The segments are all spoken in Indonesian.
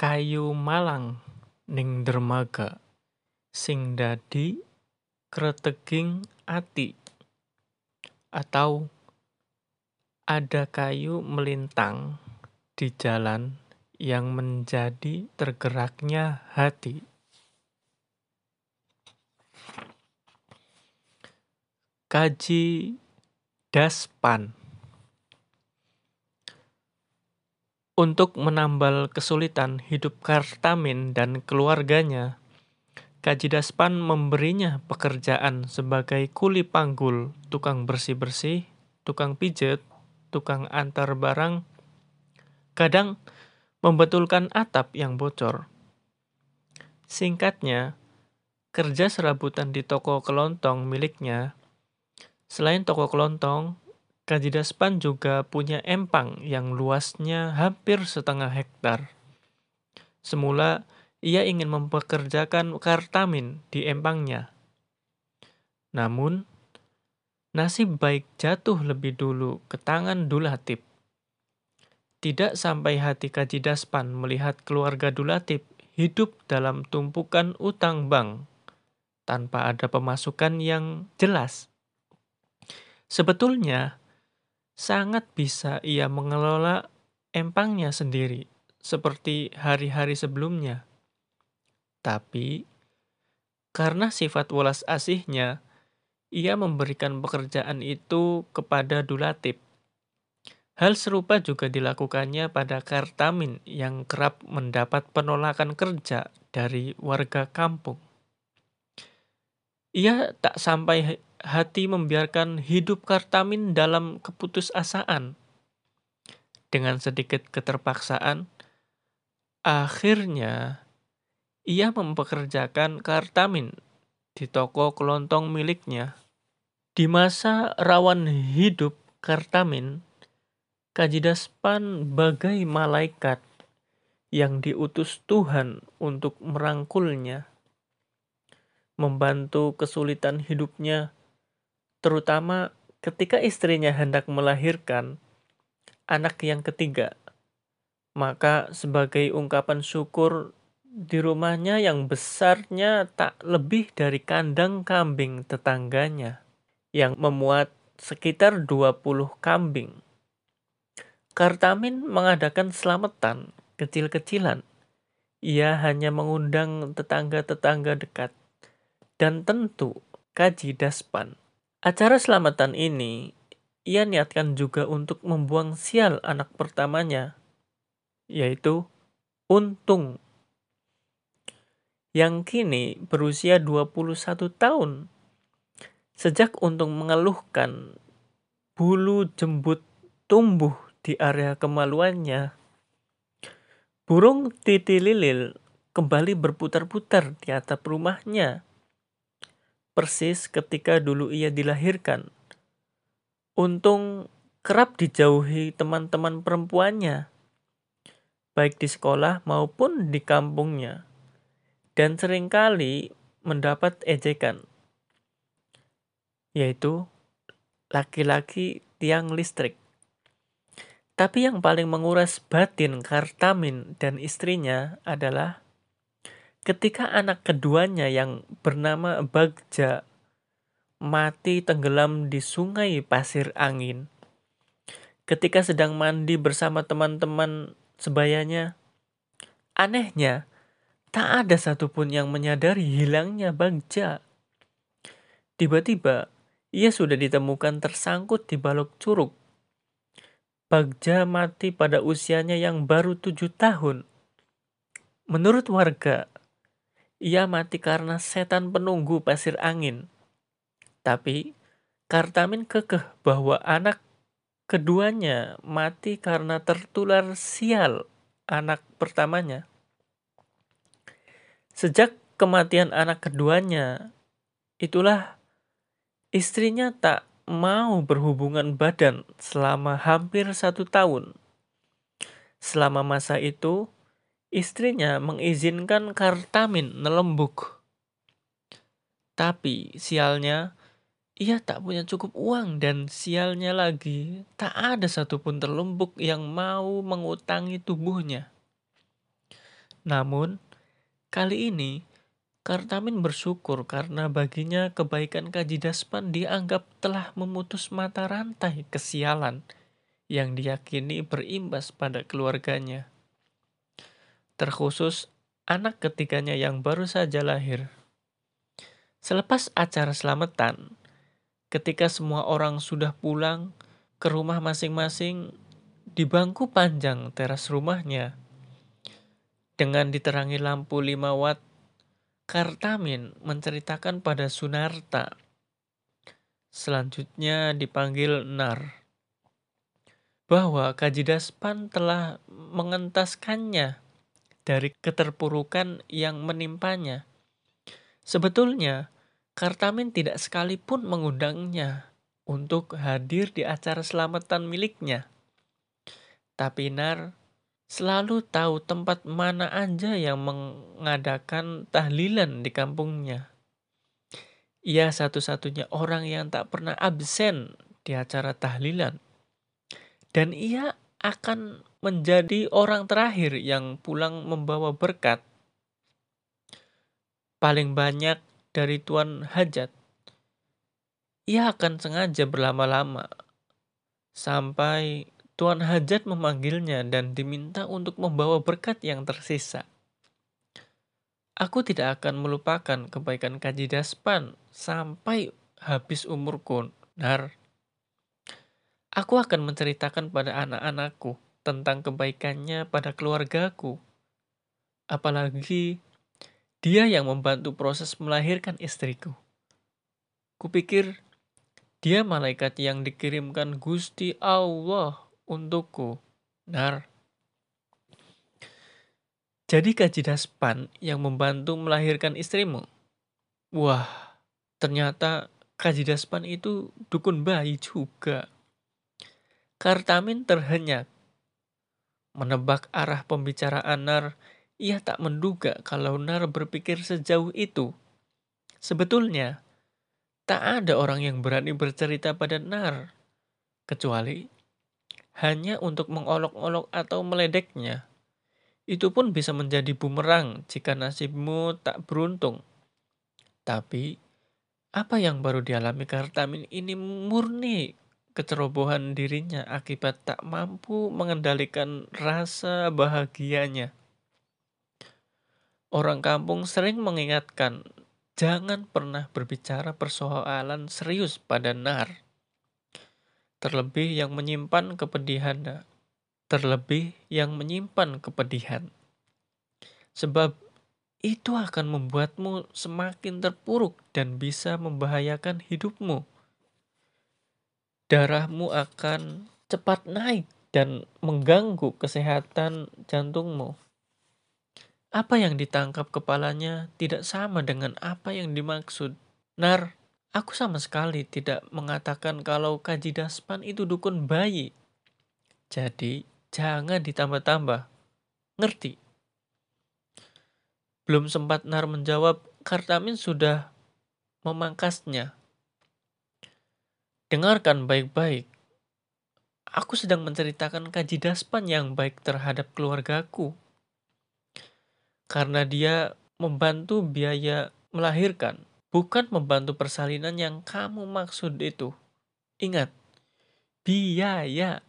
kayu malang ning dermaga. Sing dadi kreteging ati. Atau ada kayu melintang di jalan yang menjadi tergeraknya hati. Kaji Daspan Untuk menambal kesulitan hidup Kartamin dan keluarganya, Kaji Daspan memberinya pekerjaan sebagai kuli panggul, tukang bersih-bersih, tukang pijet, tukang antar barang, kadang membetulkan atap yang bocor. Singkatnya, kerja serabutan di toko kelontong miliknya Selain toko kelontong, Kajidaspan juga punya empang yang luasnya hampir setengah hektar. Semula, ia ingin mempekerjakan Kartamin di empangnya. Namun, nasib baik jatuh lebih dulu ke tangan Dulatip. Tidak sampai hati Kajidaspan melihat keluarga Dulatip hidup dalam tumpukan utang bank tanpa ada pemasukan yang jelas. Sebetulnya, sangat bisa ia mengelola empangnya sendiri, seperti hari-hari sebelumnya. Tapi, karena sifat welas asihnya, ia memberikan pekerjaan itu kepada Dulatip. Hal serupa juga dilakukannya pada Kartamin yang kerap mendapat penolakan kerja dari warga kampung. Ia tak sampai hati membiarkan hidup Kartamin dalam keputusasaan. Dengan sedikit keterpaksaan, akhirnya ia mempekerjakan Kartamin di toko kelontong miliknya. Di masa rawan hidup Kartamin, Kajidaspan bagai malaikat yang diutus Tuhan untuk merangkulnya, membantu kesulitan hidupnya terutama ketika istrinya hendak melahirkan anak yang ketiga. Maka sebagai ungkapan syukur di rumahnya yang besarnya tak lebih dari kandang kambing tetangganya yang memuat sekitar 20 kambing. Kartamin mengadakan selamatan kecil-kecilan. Ia hanya mengundang tetangga-tetangga dekat dan tentu kaji daspan. Acara selamatan ini, ia niatkan juga untuk membuang sial anak pertamanya, yaitu Untung, yang kini berusia 21 tahun. Sejak Untung mengeluhkan bulu jembut tumbuh di area kemaluannya, burung titi lilil kembali berputar-putar di atap rumahnya persis ketika dulu ia dilahirkan. Untung kerap dijauhi teman-teman perempuannya, baik di sekolah maupun di kampungnya, dan sering kali mendapat ejekan, yaitu laki-laki tiang listrik. Tapi yang paling menguras batin Kartamin dan istrinya adalah ketika anak keduanya yang bernama Bagja mati tenggelam di sungai pasir angin. Ketika sedang mandi bersama teman-teman sebayanya, anehnya tak ada satupun yang menyadari hilangnya Bagja. Tiba-tiba, ia sudah ditemukan tersangkut di balok curug. Bagja mati pada usianya yang baru tujuh tahun. Menurut warga, ia mati karena setan penunggu pasir angin. Tapi Kartamin kekeh bahwa anak keduanya mati karena tertular sial anak pertamanya. Sejak kematian anak keduanya, itulah istrinya tak mau berhubungan badan selama hampir satu tahun. Selama masa itu, Istrinya mengizinkan Kartamin nelembuk. Tapi sialnya, ia tak punya cukup uang dan sialnya lagi, tak ada satupun terlembuk yang mau mengutangi tubuhnya. Namun, kali ini Kartamin bersyukur karena baginya kebaikan Kajidaspan dianggap telah memutus mata rantai kesialan yang diyakini berimbas pada keluarganya. Terkhusus anak ketiganya yang baru saja lahir. Selepas acara selamatan, ketika semua orang sudah pulang ke rumah masing-masing di bangku panjang teras rumahnya, dengan diterangi lampu 5 watt Kartamin menceritakan pada Sunarta. Selanjutnya dipanggil Nar. Bahwa Kajidaspan telah mengentaskannya dari keterpurukan yang menimpanya. Sebetulnya, Kartamin tidak sekalipun mengundangnya untuk hadir di acara selamatan miliknya. Tapi Nar selalu tahu tempat mana aja yang mengadakan tahlilan di kampungnya. Ia satu-satunya orang yang tak pernah absen di acara tahlilan. Dan ia akan menjadi orang terakhir yang pulang membawa berkat. Paling banyak dari Tuan Hajat. Ia akan sengaja berlama-lama sampai Tuan Hajat memanggilnya dan diminta untuk membawa berkat yang tersisa. Aku tidak akan melupakan kebaikan Kaji Daspan sampai habis umurku, Nar. Aku akan menceritakan pada anak-anakku tentang kebaikannya pada keluargaku. Apalagi dia yang membantu proses melahirkan istriku. Kupikir dia malaikat yang dikirimkan Gusti Allah untukku. Nar. Jadi Kajidaspan yang membantu melahirkan istrimu? Wah, ternyata Kajidaspan itu dukun bayi juga. Kartamin terhenyak. Menebak arah pembicaraan Nar, ia tak menduga kalau Nar berpikir sejauh itu. Sebetulnya, tak ada orang yang berani bercerita pada Nar, kecuali hanya untuk mengolok-olok atau meledeknya. Itu pun bisa menjadi bumerang jika nasibmu tak beruntung. Tapi, apa yang baru dialami Kartamin ini murni kecerobohan dirinya akibat tak mampu mengendalikan rasa bahagianya. Orang kampung sering mengingatkan, jangan pernah berbicara persoalan serius pada Nar terlebih yang menyimpan kepedihan, terlebih yang menyimpan kepedihan. Sebab itu akan membuatmu semakin terpuruk dan bisa membahayakan hidupmu. Darahmu akan cepat naik dan mengganggu kesehatan jantungmu. Apa yang ditangkap kepalanya tidak sama dengan apa yang dimaksud. Nar, Aku sama sekali tidak mengatakan kalau Kaji Daspan itu dukun bayi. Jadi, jangan ditambah-tambah. Ngerti? Belum sempat Nar menjawab, Kartamin sudah memangkasnya. Dengarkan baik-baik. Aku sedang menceritakan Kaji Daspan yang baik terhadap keluargaku. Karena dia membantu biaya melahirkan bukan membantu persalinan yang kamu maksud itu. Ingat, biaya.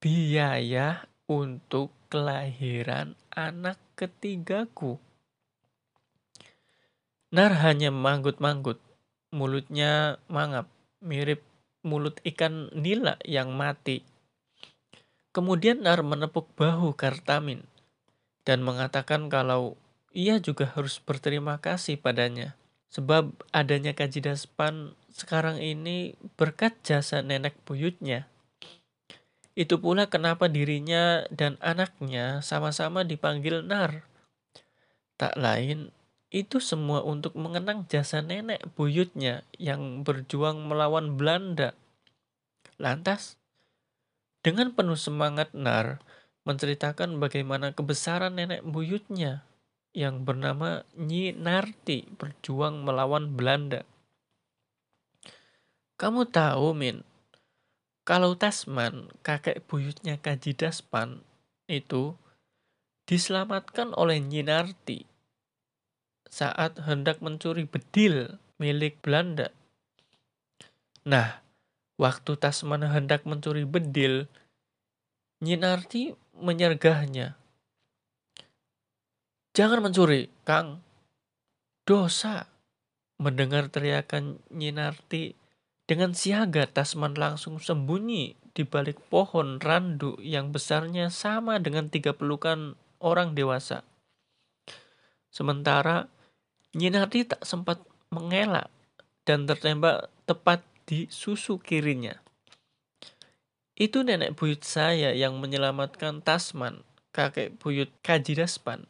Biaya untuk kelahiran anak ketigaku. Nar hanya manggut-manggut, mulutnya mangap, mirip mulut ikan nila yang mati. Kemudian Nar menepuk bahu Kartamin dan mengatakan kalau ia juga harus berterima kasih padanya. Sebab adanya kaji daspan sekarang ini berkat jasa nenek buyutnya. Itu pula kenapa dirinya dan anaknya sama-sama dipanggil Nar. Tak lain, itu semua untuk mengenang jasa nenek buyutnya yang berjuang melawan Belanda. Lantas, dengan penuh semangat Nar menceritakan bagaimana kebesaran nenek buyutnya yang bernama Nyi Narti berjuang melawan Belanda. Kamu tahu, Min, kalau Tasman, kakek buyutnya Kaji Daspan, itu diselamatkan oleh Nyinarti saat hendak mencuri bedil milik Belanda. Nah, waktu Tasman hendak mencuri bedil, Nyinarti menyergahnya. Jangan mencuri, Kang. Dosa. Mendengar teriakan Nyinarti, dengan siaga Tasman langsung sembunyi di balik pohon randu yang besarnya sama dengan tiga pelukan orang dewasa. Sementara Nyinarti tak sempat mengelak dan tertembak tepat di susu kirinya. Itu nenek buyut saya yang menyelamatkan Tasman, kakek buyut Kajidaspan.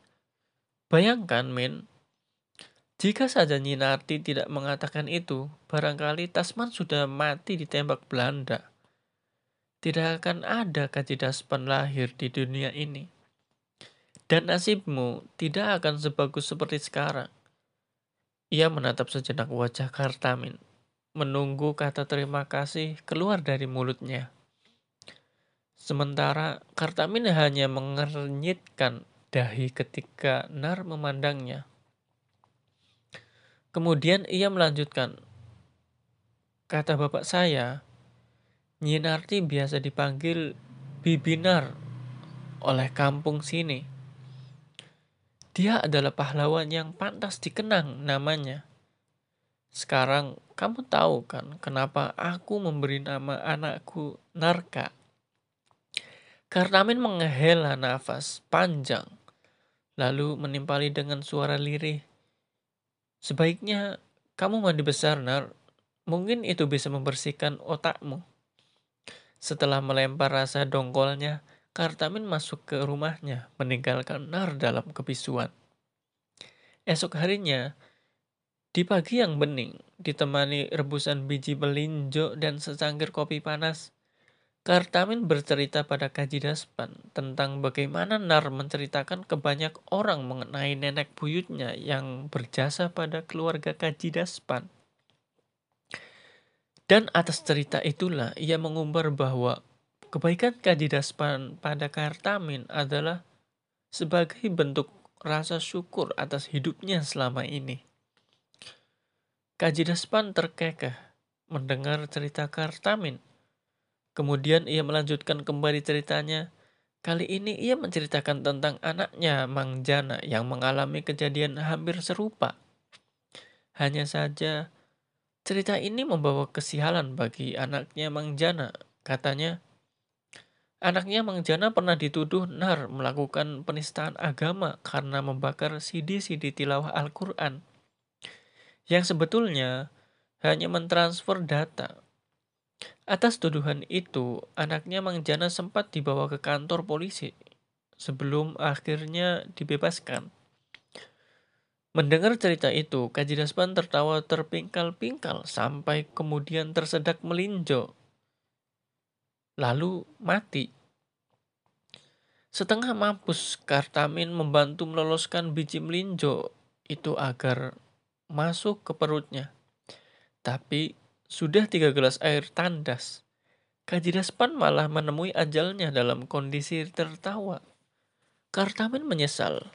Bayangkan, men, jika saja Nyinarti tidak mengatakan itu, barangkali Tasman sudah mati ditembak Belanda. Tidak akan ada Kajidaspan lahir di dunia ini. Dan nasibmu tidak akan sebagus seperti sekarang. Ia menatap sejenak wajah Kartamin, menunggu kata terima kasih keluar dari mulutnya. Sementara Kartamin hanya mengernyitkan dahi ketika Nar memandangnya. Kemudian ia melanjutkan, kata bapak saya, Nyinarti biasa dipanggil Bibinar oleh kampung sini. Dia adalah pahlawan yang pantas dikenang namanya. Sekarang kamu tahu kan kenapa aku memberi nama anakku Narka? Kartamin menghela nafas panjang, lalu menimpali dengan suara lirih. Sebaiknya kamu mandi besar, Nar. Mungkin itu bisa membersihkan otakmu. Setelah melempar rasa dongkolnya, Kartamin masuk ke rumahnya, meninggalkan Nar dalam kebisuan. Esok harinya, di pagi yang bening, ditemani rebusan biji melinjo dan secangkir kopi panas, Kartamin bercerita pada Kajidaspan tentang bagaimana Nar menceritakan ke banyak orang mengenai nenek buyutnya yang berjasa pada keluarga Kajidaspan. Dan atas cerita itulah ia mengumbar bahwa kebaikan Kajidaspan pada Kartamin adalah sebagai bentuk rasa syukur atas hidupnya selama ini. Kajidaspan terkekeh mendengar cerita Kartamin Kemudian ia melanjutkan kembali ceritanya. Kali ini ia menceritakan tentang anaknya Mang Jana yang mengalami kejadian hampir serupa. Hanya saja cerita ini membawa kesihalan bagi anaknya Mang Jana. Katanya, anaknya Mang Jana pernah dituduh nar melakukan penistaan agama karena membakar CD-CD tilawah Al-Quran. Yang sebetulnya hanya mentransfer data Atas tuduhan itu, anaknya Mang Jana sempat dibawa ke kantor polisi sebelum akhirnya dibebaskan. Mendengar cerita itu, Kajidaspan tertawa terpingkal-pingkal sampai kemudian tersedak melinjo. Lalu mati. Setengah mampus Kartamin membantu meloloskan biji melinjo itu agar masuk ke perutnya. Tapi sudah tiga gelas air tandas. Kajidaspan malah menemui ajalnya dalam kondisi tertawa. Kartamin menyesal.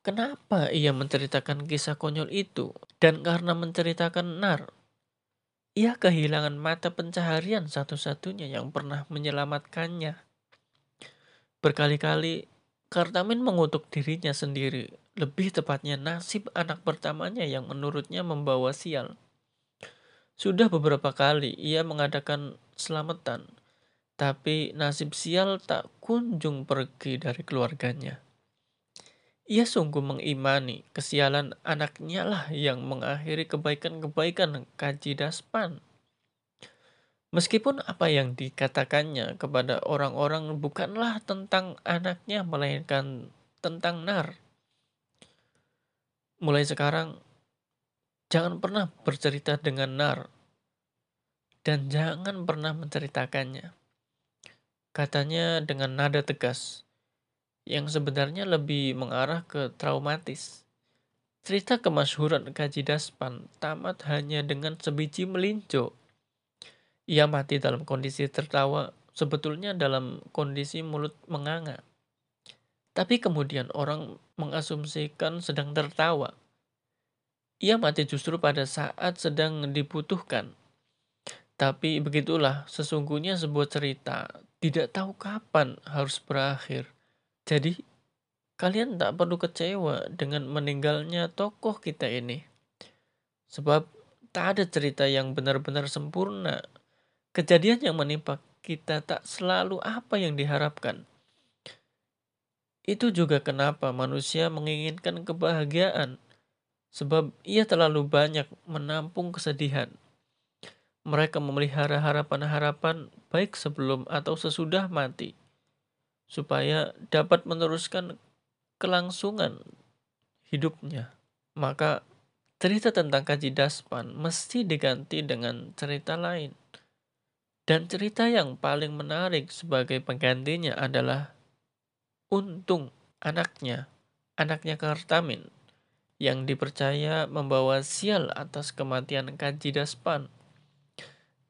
Kenapa ia menceritakan kisah konyol itu? Dan karena menceritakan Nar, ia kehilangan mata pencaharian satu-satunya yang pernah menyelamatkannya. Berkali-kali Kartamin mengutuk dirinya sendiri, lebih tepatnya nasib anak pertamanya yang menurutnya membawa sial. Sudah beberapa kali ia mengadakan selamatan, tapi nasib sial tak kunjung pergi dari keluarganya. Ia sungguh mengimani kesialan anaknya lah yang mengakhiri kebaikan-kebaikan Kaji Daspan. Meskipun apa yang dikatakannya kepada orang-orang bukanlah tentang anaknya, melainkan tentang Nar. Mulai sekarang, Jangan pernah bercerita dengan nar dan jangan pernah menceritakannya. Katanya dengan nada tegas, yang sebenarnya lebih mengarah ke traumatis. Cerita kemasyhuran Kaji Daspan tamat hanya dengan sebiji melinjo. Ia mati dalam kondisi tertawa, sebetulnya dalam kondisi mulut menganga. Tapi kemudian orang mengasumsikan sedang tertawa. Ia mati justru pada saat sedang dibutuhkan. Tapi begitulah sesungguhnya sebuah cerita tidak tahu kapan harus berakhir. Jadi kalian tak perlu kecewa dengan meninggalnya tokoh kita ini. Sebab tak ada cerita yang benar-benar sempurna. Kejadian yang menimpa kita tak selalu apa yang diharapkan. Itu juga kenapa manusia menginginkan kebahagiaan sebab ia terlalu banyak menampung kesedihan. Mereka memelihara harapan-harapan baik sebelum atau sesudah mati, supaya dapat meneruskan kelangsungan hidupnya. Maka cerita tentang Kaji Daspan mesti diganti dengan cerita lain. Dan cerita yang paling menarik sebagai penggantinya adalah Untung anaknya, anaknya Kartamin yang dipercaya membawa sial atas kematian Kaji Daspan.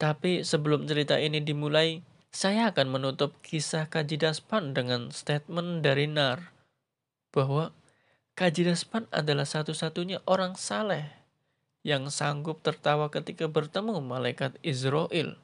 Tapi sebelum cerita ini dimulai, saya akan menutup kisah Kaji Daspan dengan statement dari Nar bahwa Kaji Daspan adalah satu-satunya orang saleh yang sanggup tertawa ketika bertemu malaikat Israel.